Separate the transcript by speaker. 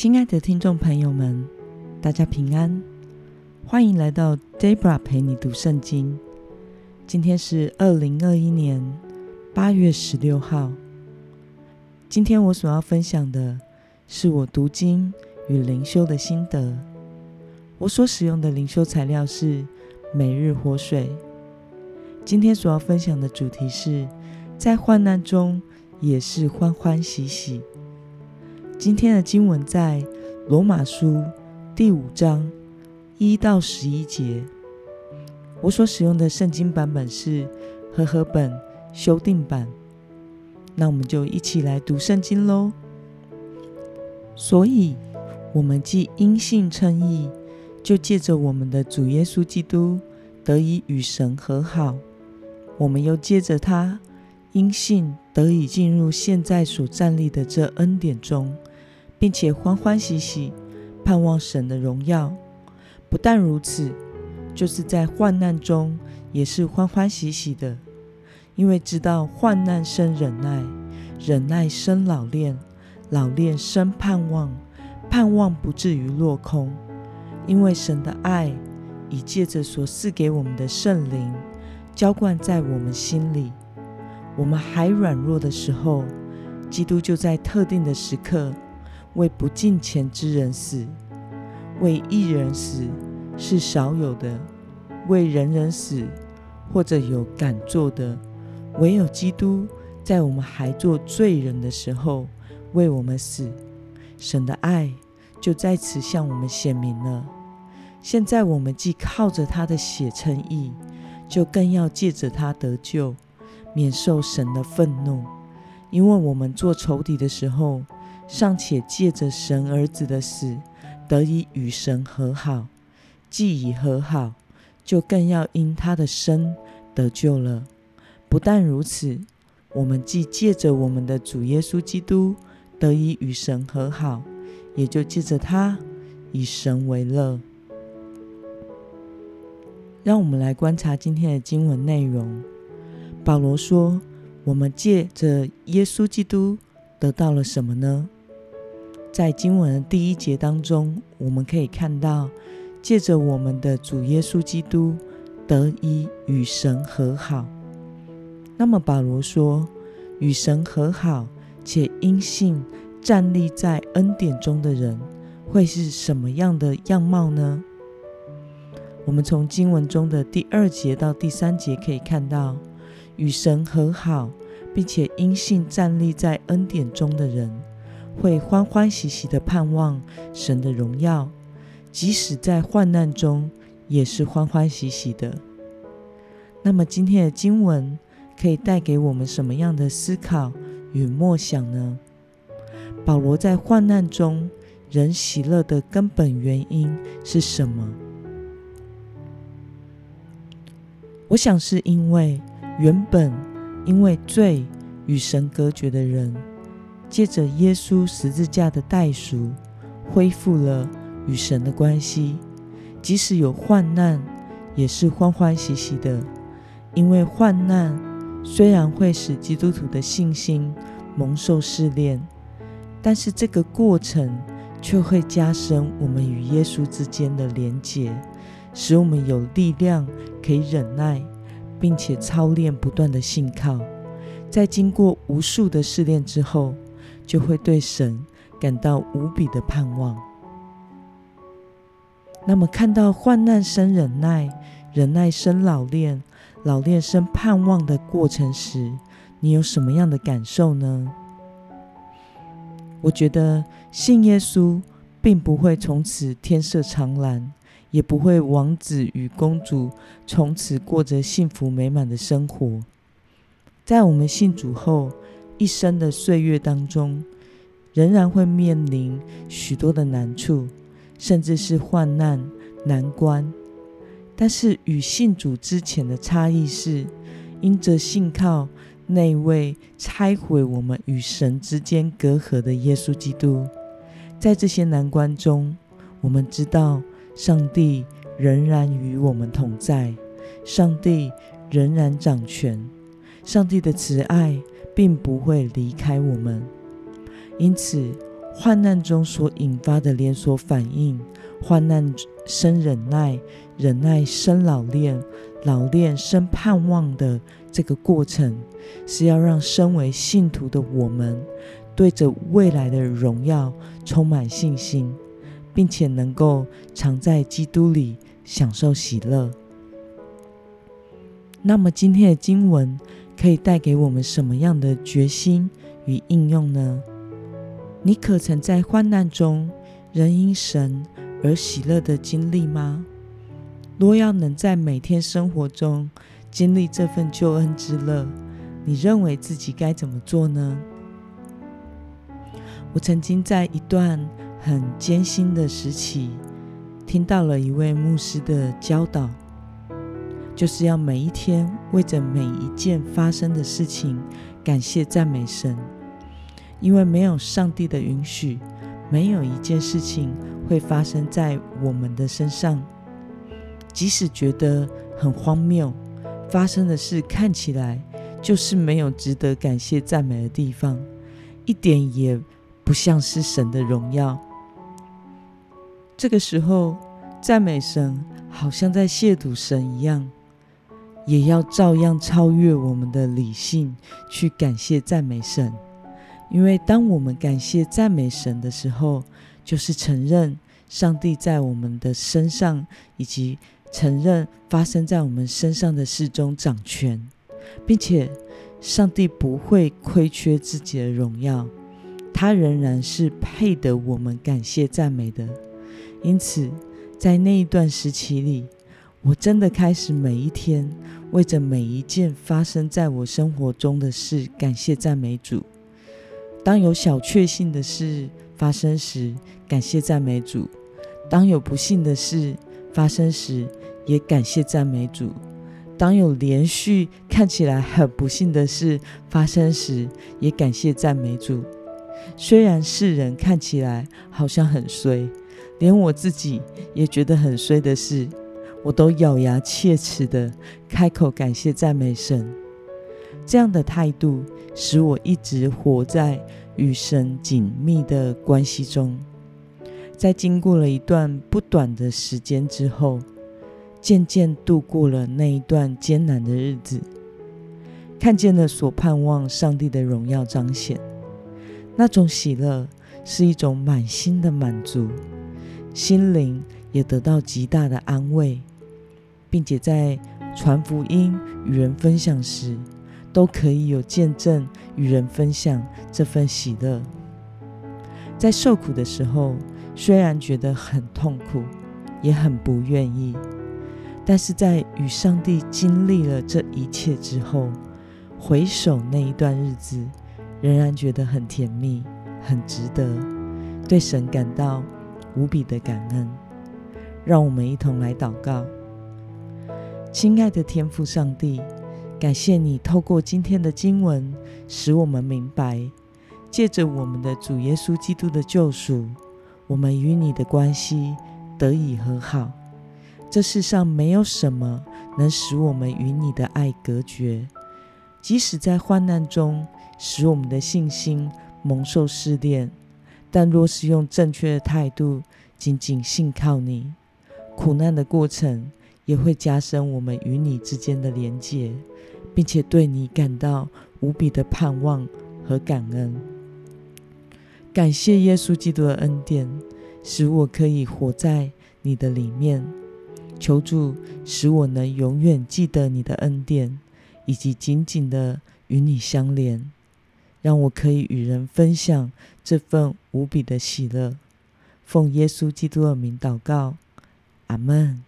Speaker 1: 亲爱的听众朋友们，大家平安，欢迎来到 Debra 陪你读圣经。今天是二零二一年八月十六号。今天我所要分享的是我读经与灵修的心得。我所使用的灵修材料是每日活水。今天所要分享的主题是在患难中也是欢欢喜喜。今天的经文在罗马书第五章一到十一节。我所使用的圣经版本是和合本修订版。那我们就一起来读圣经喽。所以，我们既因信称义，就借着我们的主耶稣基督得以与神和好。我们又借着他因信得以进入现在所站立的这恩典中。并且欢欢喜喜盼望神的荣耀。不但如此，就是在患难中也是欢欢喜喜的，因为知道患难生忍耐，忍耐生老练，老练生盼望，盼望不至于落空。因为神的爱已借着所赐给我们的圣灵浇灌在我们心里。我们还软弱的时候，基督就在特定的时刻。为不敬虔之人死，为一人死是少有的；为人人死，或者有敢做的，唯有基督在我们还做罪人的时候为我们死。神的爱就在此向我们显明了。现在我们既靠着他的血称义，就更要借着他得救，免受神的愤怒。因为我们做仇敌的时候，尚且借着神儿子的死得以与神和好，既已和好，就更要因他的生得救了。不但如此，我们既借着我们的主耶稣基督得以与神和好，也就借着他以神为乐。让我们来观察今天的经文内容。保罗说：“我们借着耶稣基督得到了什么呢？”在经文的第一节当中，我们可以看到，借着我们的主耶稣基督得以与神和好。那么保罗说，与神和好且因信站立在恩典中的人，会是什么样的样貌呢？我们从经文中的第二节到第三节可以看到，与神和好并且因信站立在恩典中的人。会欢欢喜喜的盼望神的荣耀，即使在患难中也是欢欢喜喜的。那么今天的经文可以带给我们什么样的思考与默想呢？保罗在患难中人喜乐的根本原因是什么？我想是因为原本因为罪与神隔绝的人。借着耶稣十字架的代赎，恢复了与神的关系。即使有患难，也是欢欢喜喜的。因为患难虽然会使基督徒的信心蒙受试炼，但是这个过程却会加深我们与耶稣之间的连结，使我们有力量可以忍耐，并且操练不断的信靠。在经过无数的试炼之后，就会对神感到无比的盼望。那么，看到患难生忍耐，忍耐生老练，老练生盼望的过程时，你有什么样的感受呢？我觉得信耶稣并不会从此天色长蓝，也不会王子与公主从此过着幸福美满的生活。在我们信主后，一生的岁月当中，仍然会面临许多的难处，甚至是患难难关。但是与信主之前的差异是，因着信靠那位拆毁我们与神之间隔阂的耶稣基督，在这些难关中，我们知道上帝仍然与我们同在，上帝仍然掌权，上帝的慈爱。并不会离开我们，因此患难中所引发的连锁反应。患难生忍耐，忍耐生老练，老练生盼望的这个过程，是要让身为信徒的我们，对着未来的荣耀充满信心，并且能够常在基督里享受喜乐。那么，今天的经文可以带给我们什么样的决心与应用呢？你可曾在患难中仍因神？而喜乐的经历吗？若要能在每天生活中经历这份救恩之乐，你认为自己该怎么做呢？我曾经在一段很艰辛的时期，听到了一位牧师的教导，就是要每一天为着每一件发生的事情感谢赞美神，因为没有上帝的允许。没有一件事情会发生在我们的身上，即使觉得很荒谬，发生的事看起来就是没有值得感谢赞美的地方，一点也不像是神的荣耀。这个时候，赞美神好像在亵渎神一样，也要照样超越我们的理性去感谢赞美神。因为当我们感谢赞美神的时候，就是承认上帝在我们的身上，以及承认发生在我们身上的事中掌权，并且上帝不会亏缺自己的荣耀，他仍然是配得我们感谢赞美的。因此，在那一段时期里，我真的开始每一天为着每一件发生在我生活中的事感谢赞美主。当有小确幸的事发生时，感谢赞美主；当有不幸的事发生时，也感谢赞美主；当有连续看起来很不幸的事发生时，也感谢赞美主。虽然世人看起来好像很衰，连我自己也觉得很衰的事，我都咬牙切齿的开口感谢赞美神。这样的态度。使我一直活在与神紧密的关系中，在经过了一段不短的时间之后，渐渐度过了那一段艰难的日子，看见了所盼望上帝的荣耀彰显，那种喜乐是一种满心的满足，心灵也得到极大的安慰，并且在传福音与人分享时。都可以有见证与人分享这份喜乐。在受苦的时候，虽然觉得很痛苦，也很不愿意，但是在与上帝经历了这一切之后，回首那一段日子，仍然觉得很甜蜜，很值得，对神感到无比的感恩。让我们一同来祷告，亲爱的天父上帝。感谢你透过今天的经文，使我们明白，借着我们的主耶稣基督的救赎，我们与你的关系得以和好。这世上没有什么能使我们与你的爱隔绝，即使在患难中使我们的信心蒙受试炼，但若是用正确的态度，紧紧信靠你，苦难的过程也会加深我们与你之间的连结。并且对你感到无比的盼望和感恩，感谢耶稣基督的恩典，使我可以活在你的里面。求主使我能永远记得你的恩典，以及紧紧的与你相连，让我可以与人分享这份无比的喜乐。奉耶稣基督的名祷告，阿门。